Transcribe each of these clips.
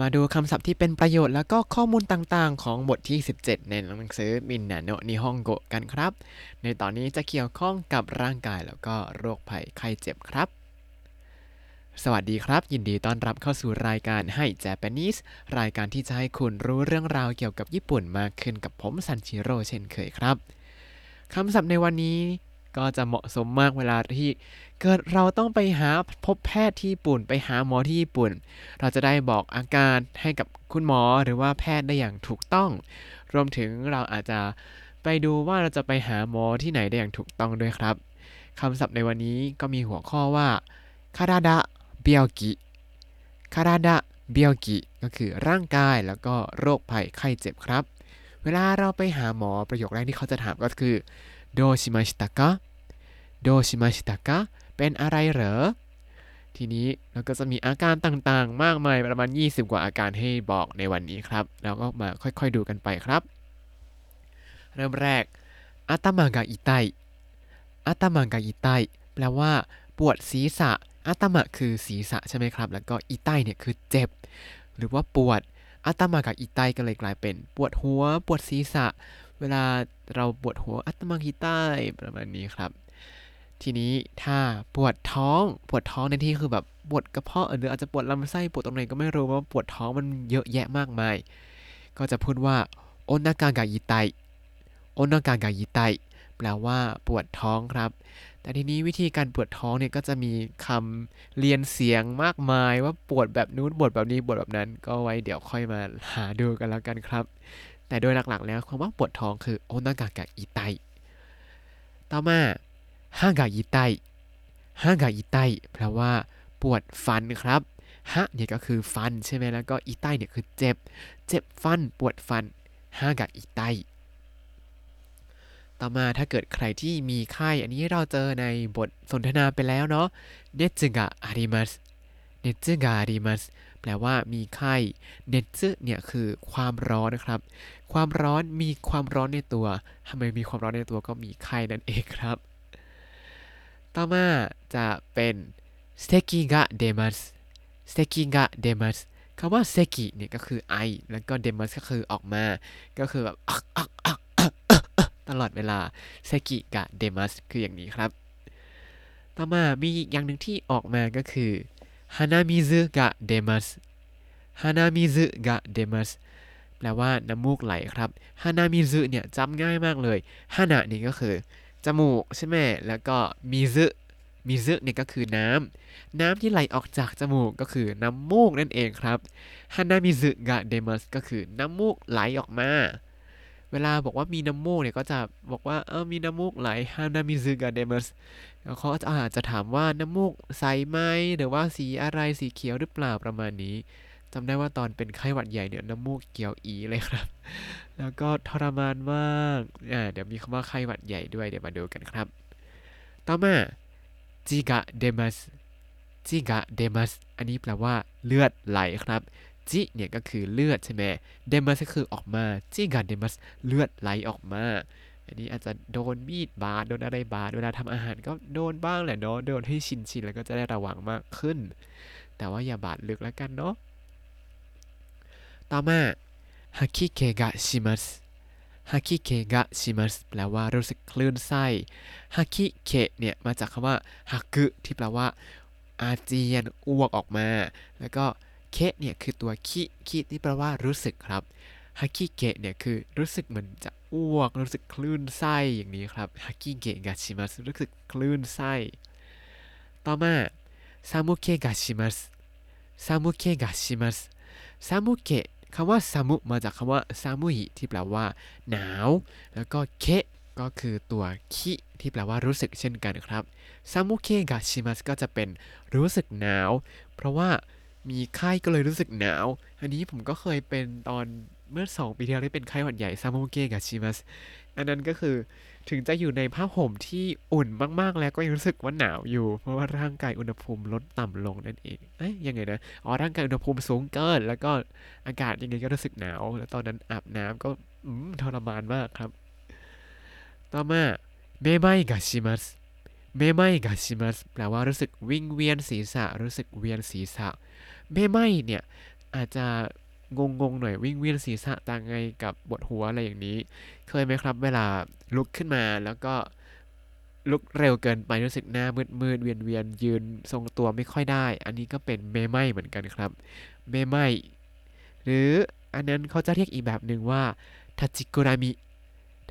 มาดูคำศัพท์ที่เป็นประโยชน์แล้วก็ข้อมูลต่างๆ ของบทที่ 17 ในหนังสือมินนาโนนิฮงโกกันครับ ในตอนนี้จะเกี่ยวข้องกับร่างกายแล้วก็โรคภัยไข้เจ็บครับ สวัสดีครับ ยินดีต้อนรับเข้าสู่รายการให้ Japanese รายการที่จะให้คุณรู้เรื่องราวเกี่ยวกับญี่ปุ่นมากขึ้นกับผมซันชิโร่เช่นเคยครับคำศัพท์ในวันนี้ ก็จะเหมาะสมมากเวลาที่เกิดเราต้องไปหาพบแพทย์ที่ญี่ปุ่น ไปหาหมอที่ญี่ปุ่น เราจะได้บอกอาการให้กับคุณหมอหรือว่าแพทย์ได้อย่างถูกต้อง รวมถึงเราอาจจะไปดูว่าเราจะไปหาหมอที่ไหนได้อย่างถูกต้องด้วยครับคำศัพท์ในวันนี้ก็มีหัวข้อว่าคาราดะเบียวกิคาราดะเบียวกิก็คือร่างกายแล้วก็โรคภัยไข้เจ็บครับ เวลาเราไปหาหมอประโยคแรกที่เขาจะถามก็คือ โดชิมาชิตะกะโดชิมาชิตะกะเป็นอะไรเหรอ ทีนี้เราก็จะมีอาการต่างๆ มากมายประมาณ 20 กว่าอาการให้บอกในวันนี้ครับ เราก็มาค่อยๆดูกันไปครับ เริ่มแรกอาตมากะอิไตอาตมากะอิไตแปลว่า ปวดศีรษะอาตมะคือศีรษะใช่ไหมครับ แล้วก็อิไตเนี่ยคือเจ็บ หรือว่าปวดอาตมากะอิไตก็เลยกลายเป็น ปวดหัว ปวดศีรษะ เวลาเราปวดหัวอาตมากิไตประมาณนี้ครับ ทีนี้ถ้าปวดท้องปวดท้องในที่คือแบบปวดกระเพาะหรืออาจจะปวดลำไส้ปวดตรงไหนก็ไม่รู้ว่าปวดท้องมันเยอะแยะมากมาย ก็จะพูดว่าโอนากากายิไตโอนากากายิไตแปลว่าปวดท้องครับ แต่ทีนี้วิธีการปวดท้องเนี่ยก็จะมีคำเรียนเสียงมากมายว่าปวดแบบนู้นปวดแบบนี้ปวดแบบนั้น ก็ไว้เดี๋ยวค่อยมาหาดูกันแล้วกันครับ แต่โดยหลักๆ แล้วคำว่าปวดท้องคือโอนากากาอิไตต่อมาฮากาอิไตฮากาอิไตแปลว่าปวดฟันครับฮะเนี่ยก็คือฟันใช่ไหมแล้วก็อิไตเนี่ยคือเจ็บ เจ็บฟันปวดฟันฮากาอิไตต่อมาถ้าเกิดใครที่มีไข้ อันนี้เราเจอในบทสนทนาไปแล้วเนาะเนจึกะอาริมัส 熱があります แปลว่ามีไข้ 熱 เนี่ยคือความร้อนนะครับ ความร้อนมีความร้อนในตัวทำไมมีความร้อนในตัวก็มีไข้นั่นเองครับ ต่อมาจะเป็น咳が出ます 咳が出ます คำว่า 咳 เนี่ยก็คือไอ แล้วก็ 出ます ก็คือออกมา ก็คือแบบอักอักอักตลอดเวลาเซกิกะเดมัสคืออย่างนี้ครับ ต่อมามีอีกอย่างหนึ่งที่ออกมาก็คือ ฮานามิซึกะเดมัสฮานามิซึกะเดมัสแปลว่าน้ำมูกไหลครับฮานามิซึเนี่ยจำง่ายมากเลยฮานานี่ก็คือ จมูกใช่ไหมแล้วก็มีซึมีซึเนี่ยก็คือน้ำ น้ำที่ไหลออกจากจมูกก็คือน้ำมูกนั่นเองครับฮันนามิซึกะเดมัสก็คือน้ำมูกไหลออกมา เวลาบอกว่ามีน้ำมูกเนี่ยก็จะบอกว่าเออมีน้ำมูกไหลฮันนามิซึกะเดมัสเขาอาจจะถามว่าน้ำมูกใสไหมหรือว่าสีอะไรสีเขียวหรือเปล่าประมาณนี้จำได้ว่าตอนเป็นไข้หวัดใหญ่เนี่ยน้ำมูกเกี่ยวอีเลยครับ แล้วก็ทรมานมากอ่าเดี๋ยวมีคำว่าไข้หวัดใหญ่ด้วยเดี๋ยวมาดูกันครับ ต่อมาจิกะเดมัสจิกะเดมัสอันนี้แปลว่าเลือดไหลครับ จิเนี่ยก็คือเลือดใช่ไหมเดมัสก็คือออกมาจิกะเดมัสเลือดไหลออกมาอันนี้อาจจะโดนมีดบาดโดนอะไรบาดเวลาทำอาหารก็โดนบ้างแหละเนาะโดนให้ชินชินแล้วก็จะได้ระวังมากขึ้น แต่ว่าอย่าบาดลึกแล้วกันเนาะต่อมาฮักคิเคกะชิมัสฮักคิเคกะชิมัสแปลว่ารู้สึกคลื่นไส้ฮักคิเคเนี่ยมาจากคำว่าฮักกุที่แปลว่าอาเจียนอ้วกออกมา แล้วก็ เคเนี่ยคือตัวคิคิที่แปลว่ารู้สึกครับฮักคิเกะเนี่ยคือรู้สึกเหมือนจะอ้วก รู้สึกคลื่นไส้อย่างนี้ครับฮักคิเกะกะชิมัสรู้สึกคลื่นไส้ ต่อมาซามุเคกะชิมัสซามุเคกะชิมัสซามุเกะคำว่าซามุมาจากคำว่าซามุฮิที่แปลว่า หนาว แล้วก็เคก็คือตัวคิที่แปลว่ารู้สึกเช่นกันครับซามุเคกะชิมัสก็จะเป็นรู้สึกหนาว เพราะว่า มีไข้ก็เลยรู้สึกหนาว อันนี้ผมก็เคยเป็นตอนเมื่อ 2 ปีที่แล้วที่เป็นไข้หวัดใหญ่ซามุเกะกะชิมัส อันนั้นก็คือถึงจะอยู่ในผ้าห่มที่อุ่นมาก ๆ แล้วก็ยังรู้สึกว่าหนาวอยู่ เพราะว่าร่างกายอุณหภูมิลดต่ำลงนั่นเอง เอ้ยยังไงนะ อ๋อ ร่างกายอุณหภูมิสูงเกิน แล้วก็อากาศยังไงก็รู้สึกหนาว แล้วตอนนั้นอาบน้ำก็อืมทรมานมากครับ ต่อมาเมไมกาชิมัส เมไมกาชิมัสแปลว่ารู้สึกวิงเวียนศีรษะ รู้สึกเวียนศีรษะ เมไมเนี่ยอาจจะงงงๆหน่อยวิ่งเวียนศีรษะต่างไงกับปวดหัวอะไรอย่างนี้ เคยไหมครับ เวลาลุกขึ้นมาแล้วก็ลุกเร็วเกินไปรู้สึกหน้ามืดมืดเวียนเวียนยืนทรงตัวไม่ค่อยได้ อันนี้ก็เป็นเมไหมเหมือนกันครับเมไหมหรืออันนั้นเขาจะเรียกอีกแบบหนึ่งว่าทัจิกุรามิ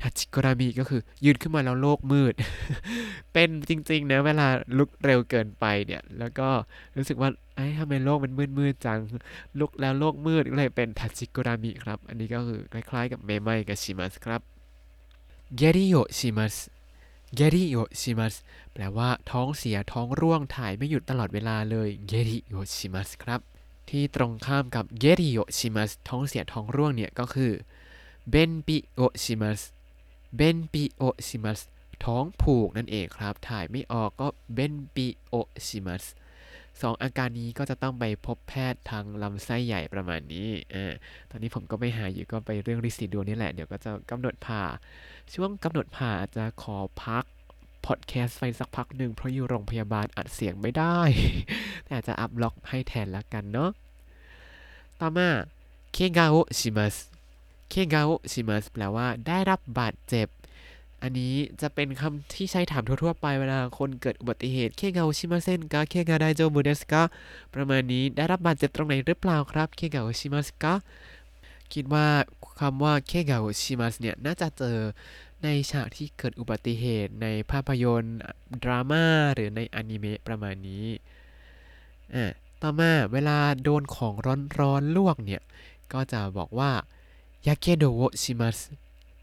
ทัจิกรามิก็คือยืนขึ้นมาแล้วโลกมืด เป็นจริง ๆ นะ เวลาลุกเร็วเกินไปเนี่ย แล้วก็รู้สึกว่าไอ้ทำไมโลกมันมืดมืดจัง ลุกแล้วโลกมืดก็เลยเป็นทัจิกรามิครับ อันนี้ก็คือคล้ายๆกับเมไหมกับชิมัสครับเกริโยชิมัสเกริโยชิมัสแปลว่าท้องเสียท้องร่วงถ่ายไม่หยุดตลอดเวลาเลยเกริโยชิมัสครับ ที่ตรงข้ามกับเกริโยชิมัสท้องเสียท้องร่วงเนี่ยก็คือเบนปิโอชิมัส เบนปิโอชิมัสท้องผูกนั่นเองครับ ถ่ายไม่ออกก็เบนปิโอชิมัสสองอาการนี้ก็จะต้องไปพบแพทย์ทางลำไส้ใหญ่ประมาณนี้อ่าตอนนี้ผมก็ไปหายอยู่ก็ไปเรื่องริสีดวงนี่แหละ เดี๋ยวก็จะกำหนดผ่า ช่วงกำหนดผ่าอาจจะขอพักพอดแคสต์ไปสักพักหนึ่งเพราะอยู่โรงพยาบาลอัดเสียงไม่ได้ แต่อาจจะอัพล็อกให้แทนแล้วกันเนาะ ต่อมา เคกาโอชิมัส เคกาชิมัสแปลว่าได้รับบาดเจ็บ อันนี้จะเป็นคำที่ใช้ถามทั่วๆไปเวลาคนเกิดอุบัติเหตุ เคกาชิมาเซนกาเคกาไดโจบุเดสกาประมาณนี้ได้รับบาดเจ็บตรงไหนหรือเปล่าครับ เคกาชิมัสกาคิดว่าคำว่าเคกาชิมัสเนี่ยน่าจะเจอในฉากที่เกิดอุบัติเหตุในภาพยนตร์ดราม่าหรือในอนิเมะประมาณนี้ อ่า ต่อมาเวลาโดนของร้อนๆลวกเนี่ย ก็จะบอกว่า ยาเกโดโอชิมัส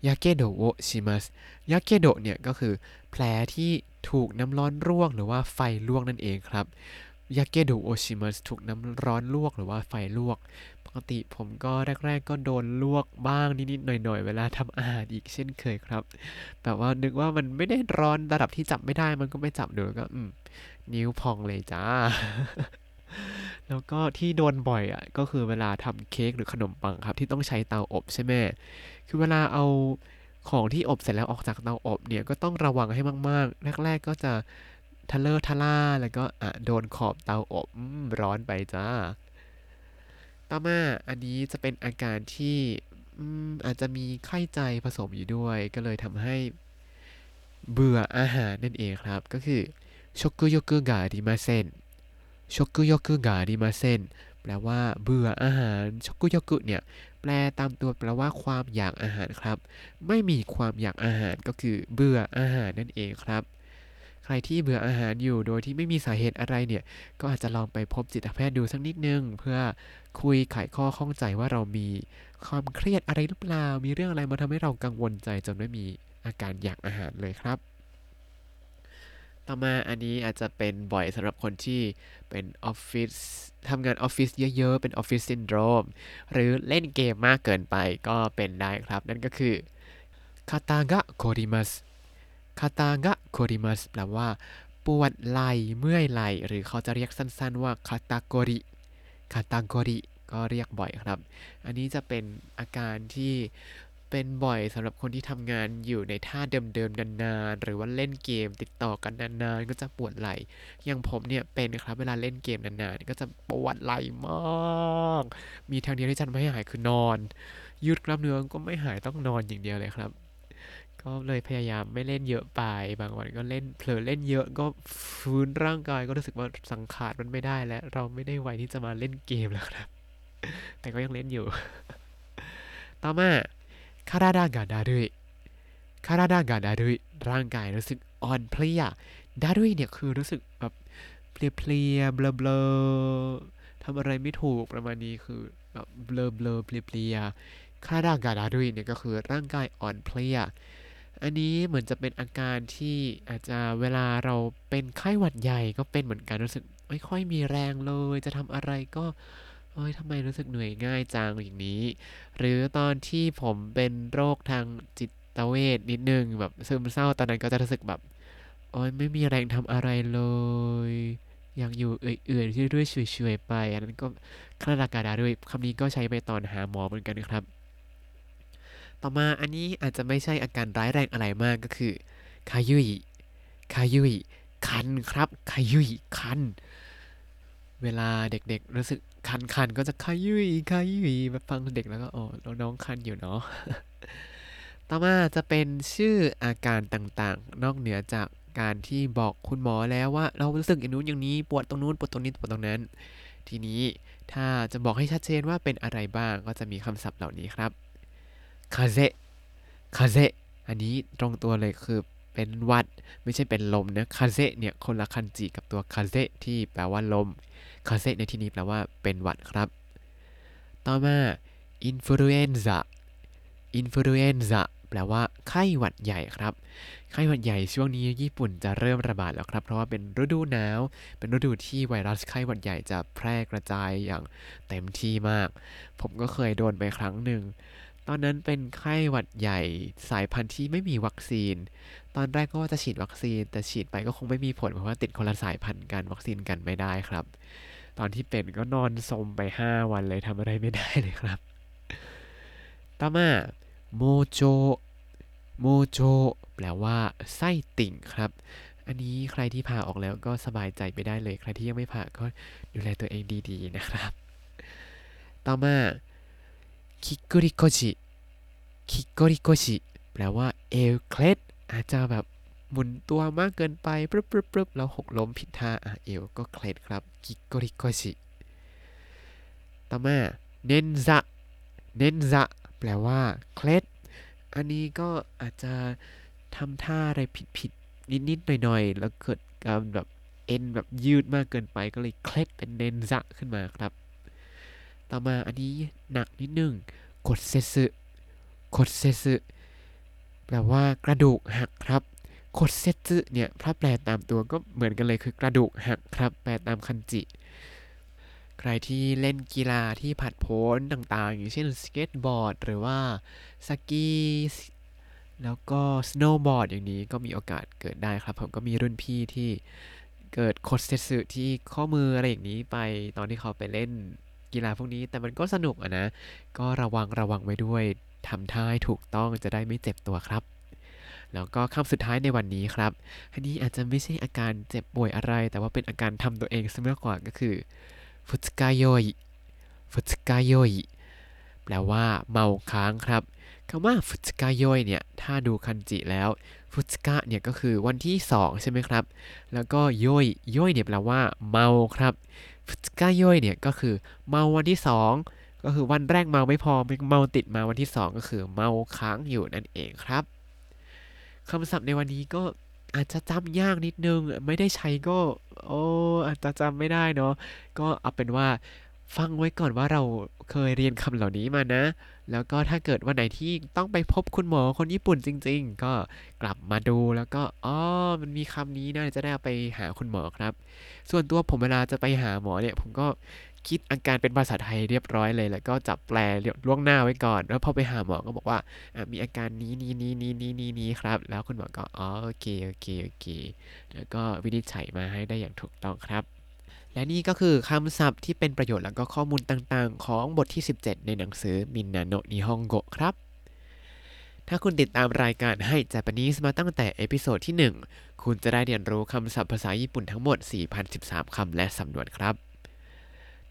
ยาเกโดโอชิมัสยาเกโดเนี่ยก็คือแผลที่ถูกน้ำร้อนลวกหรือว่าไฟลวกนั่นเองครับยาเกโดโอชิมัสถูกน้ำร้อนลวกหรือว่าไฟลวก ปกติผมก็แรก ๆ ก็โดนลวกบ้างนิดๆหน่อยๆ เวลาทำอาหารอีกเช่นเคยครับ แบบว่านึกว่ามันไม่ได้ร้อนระดับที่จับไม่ได้มันก็ไม่จับเดี๋ยวก็ อืม นิ้วพองเลยจ้า แล้วก็ที่โดนบ่อยอะก็คือเวลาทำเค้กหรือขนมปังครับ ที่ต้องใช้เตาอบใช่ไหมคือเวลาเอาของที่อบเสร็จแล้วออกจากเตาอบเนี่ยก็ต้องระวังให้มากๆ แรก ๆ ก็จะทะเลอทะล่าแล้วก็อะโดนขอบเตาอบร้อนไปจ้า ต่อมาอันนี้จะเป็นอาการที่อืมอาจจะมีไข้ใจผสมอยู่ด้วย ก็เลยทำให้เบื่ออาหารนั่นเองครับ ก็คือช็อกุโยกุกะริมาเซน ชอกุโยกุกะริมาเซนแปลว่าเบื่ออาหารชอกุโยกุเนี่ยแปลตามตัวแปลว่าความอยากอาหารครับ ไม่มีความอยากอาหารก็คือเบื่ออาหารนั่นเองครับ ใครที่เบื่ออาหารอยู่โดยที่ไม่มีสาเหตุอะไรเนี่ย ก็อาจจะลองไปพบจิตแพทย์ดูสักนิดนึง เพื่อคุยไขข้อข้องใจว่าเรามีความเครียดอะไรหรือเปล่า มีเรื่องอะไรมาทำให้เรากังวลใจจนไม่มีอาการอยากอาหารเลยครับ ต่อมาอันนี้อาจจะเป็นบ่อยสำหรับคนที่เป็นออฟฟิศทำงานออฟฟิศเยอะๆ เป็นออฟฟิศซินโดรม หรือเล่นเกมมากเกินไปก็เป็นได้ครับ นั่นก็คือ肩がこります 肩がこります แปลว่า ปวดไหล่เมื่อยไหล่หรือเขาจะเรียกสั้นๆว่าคาตาโกริคาตาโกริก็เรียกบ่อยครับ อันนี้จะเป็นอาการที่ เป็นบ่อยสำหรับคนที่ทำงานอยู่ในท่าเดิมๆนานๆหรือว่าเล่นเกมติดต่อกันนานๆ ก็จะปวดไหล่อย่างผมเนี่ยเป็นครับเวลาเล่นเกมนานๆ ก็จะปวดไหล่มาก มีทางเดียวที่จะไม่ให้หายคือนอน ยืดกล้ามเนื้อก็ไม่หายต้องนอนอย่างเดียวเลยครับ ก็เลยพยายามไม่เล่นเยอะไป บางวันก็เล่นเผลอเล่นเยอะก็ฟื้นร่างกายก็รู้สึกว่าสังขารมันไม่ได้แล้ว เราไม่ได้ไวที่จะมาเล่นเกมแล้วครับ แต่ก็ยังเล่นอยู่ ต่อมา คาราดากาดารุยคาราดากาดารุยร่างกายรู้สึกอ่อนเพลียดารุยเนี่ยคือรู้สึกแบบเพลียๆเบลอๆทำอะไรไม่ถูกประมาณนี้คือแบบเบลอเบลอเพลียๆคาราดากาดารุยเนี่ยก็คือร่างกายอ่อนเพลียอันนี้เหมือนจะเป็นอาการที่อาจจะเวลาเราเป็นไข้หวัดใหญ่ก็เป็นเหมือนกันรู้สึกไม่ค่อยมีแรงเลย จะทำอะไรก็ เอ้ยทำไมรู้สึกเหนื่อยง่ายจังอย่างนี้ หรือตอนที่ผมเป็นโรคทางจิตเวชนิดนึงแบบซึมเศร้าตอนนั้นก็จะรู้สึกแบบโอ้ยไม่มีแรงทำอะไรเลย อยากอยู่เอื่อยๆด้วยๆเฉยๆไป อันนั้นก็คาราดากาดาด้วยคำนี้ก็ใช้ไปตอนหาหมอเหมือนกันครับ ต่อมาอันนี้อาจจะไม่ใช่อาการร้ายแรงอะไรมากก็คือคายุยคายุยคันครับคายุยคัน เวลาเด็กๆรู้สึก คันคันก็จะคายุยคายุยแบบฟังเด็กแล้วก็อ๋อน้องคันอยู่เนาะต่อมาจะเป็นชื่ออาการต่างๆ นอกเหนือจากการที่บอกคุณหมอแล้วว่า เรารู้สึกอย่างนู้นอย่างนี้ปวดตรงนู้นปวดตรงนี้ปวดตรงนั้น ทีนี้ถ้าจะบอกให้ชัดเจนว่าเป็นอะไรบ้างก็จะมีคำศัพท์เหล่านี้ครับ風邪 風邪 อันนี้ตรงตัวเลยคือเป็นหวัดไม่ใช่เป็นลมนะ風邪 เนี่ยคนละคันจิกับตัว 風 ที่แปลว่าลม 風邪 ในที่นี้แปลว่าเป็นหวัดครับ ต่อมาインフルエンザ インフルエンザ แปลว่าไข้หวัดใหญ่ครับ ไข้หวัดใหญ่ช่วงนี้ญี่ปุ่นจะเริ่มระบาดแล้วครับ เพราะว่าเป็นฤดูหนาว เป็นฤดูที่ไวรัสไข้หวัดใหญ่จะแพร่กระจายอย่างเต็มที่มาก ผมก็เคยโดนไปครั้งหนึ่ง ตอนนั้นเป็นไข้หวัดใหญ่สายพันธุ์ที่ไม่มีวัคซีน ตอนแรกก็ว่าจะฉีดวัคซีน แต่ฉีดไปก็คงไม่มีผลเพราะว่าติดคนละสายพันธุ์กันวัคซีนกันไม่ได้ครับ ตอนที่เป็นก็นอนสมไป 5 วันเลยทำอะไรไม่ได้เลยครับ ต่อมาโมโจโมโจแปลว่าไส้ติ่งครับ อันนี้ใครที่ผ่าออกแล้วก็สบายใจไปได้เลย ใครที่ยังไม่ผ่าก็ดูแลตัวเองดีๆนะครับ ต่อมาคิกกุริโกชิคิกกุริโกชิแปลว่าเอวเคล็ดอาจจะแบบ หมุนตัวมากเกินไปปรึบปรึบปรึบแล้วหกล้มผิดท่าอะเอวก็เคล็ดครับคิกริโกชิต่อมาเนนซะเนนซะแปลว่าเคล็ด อันนี้ก็อาจจะทำท่าอะไรผิดๆนิดๆหน่อยๆ แล้วเกิดการแบบเอ็นแบบยืดมากเกินไปก็เลยเคล็ดเป็นเนนซะขึ้นมาครับ ต่อมาอันนี้หนักนิดนึงกดเซซึกดเซซึแปลว่ากระดูกหักครับ กดเซซึเนี่ยถ้าแปลตามตัวก็เหมือนกันเลยคือกระดูกหักครับ แปลตามคันจิ ใครที่เล่นกีฬาที่ผาดโผนต่างๆ อย่างเช่นสเก็ตบอร์ด หรือว่าสกีแล้วก็สโนว์บอร์ดอย่างนี้ก็มีโอกาสเกิดได้ครับ ผมก็มีรุ่นพี่ที่เกิด骨折 ที่ข้อมืออะไรอย่างนี้ไปตอนที่เขาไปเล่นกีฬาพวกนี้ แต่มันก็สนุกอะนะ ก็ระวังระวังไว้ด้วยทำท่าให้ถูกต้องจะได้ไม่เจ็บตัวครับ แล้วก็คำสุดท้ายในวันนี้ครับ อันนี้อาจจะไม่ใช่อาการเจ็บป่วยอะไร แต่ว่าเป็นอาการทำตัวเองซะมากกว่าก็คือฟุตกายโยยฟุตกายโยยแปลว่าเมาค้างครับคำว่าฟุตกายโยยเนี่ย ถ้าดูคันจิแล้ว ฟุตกะเนี่ยก็คือวันที่ 2 ใช่ไหมครับ แล้วก็โยยโยยเนี่ยแปลว่าเมาครับ ฟุตกายโยยเนี่ยก็คือเมาวันที่ 2 ก็คือวันแรกเมาไม่พอเมาติดมาวันที่ 2 ก็คือเมาค้างอยู่นั่นเองครับ คำศัพท์ในวันนี้ก็อาจจะจำยากนิดนึง ไม่ได้ใช้ก็ โอ้อาจจะจำไม่ได้เนาะก็เอาเป็นว่าฟังไว้ก่อนว่าเราเคยเรียนคำเหล่านี้มานะ แล้วก็ถ้าเกิดวันไหนที่ต้องไปพบคุณหมอคนญี่ปุ่นจริง ๆ ก็กลับมาดูแล้วก็อ๋อมันมีคำนี้นะจะได้ไปหาคุณหมอครับ ส่วนตัวผมเวลาจะไปหาหมอเนี่ย ผมก็ คิดอาการเป็นภาษาไทยเรียบร้อยเลย แล้วก็จับแปลล่วงหน้าไว้ก่อน แล้วพอไปหาหมอก็บอกว่ามีอาการนี้นี้นี้นี้นี้นี้นี้ครับ แล้วคุณหมอก็อ๋อโอเคโอเคโอเค แล้วก็วินิจฉัยมาให้ได้อย่างถูกต้องครับ และนี่ก็คือคำศัพท์ที่เป็นประโยชน์แล้วก็ข้อมูลต่างๆ ของบทที่ 17 ในหนังสือみんなの日本語 ครับถ้าคุณติดตามรายการให้ Japanese มาตั้งแต่ episode ที่ 1 คุณจะได้เรียนรู้คำศัพท์ภาษาญี่ปุ่นทั้งหมด 4,013 คำและสำนวนครับ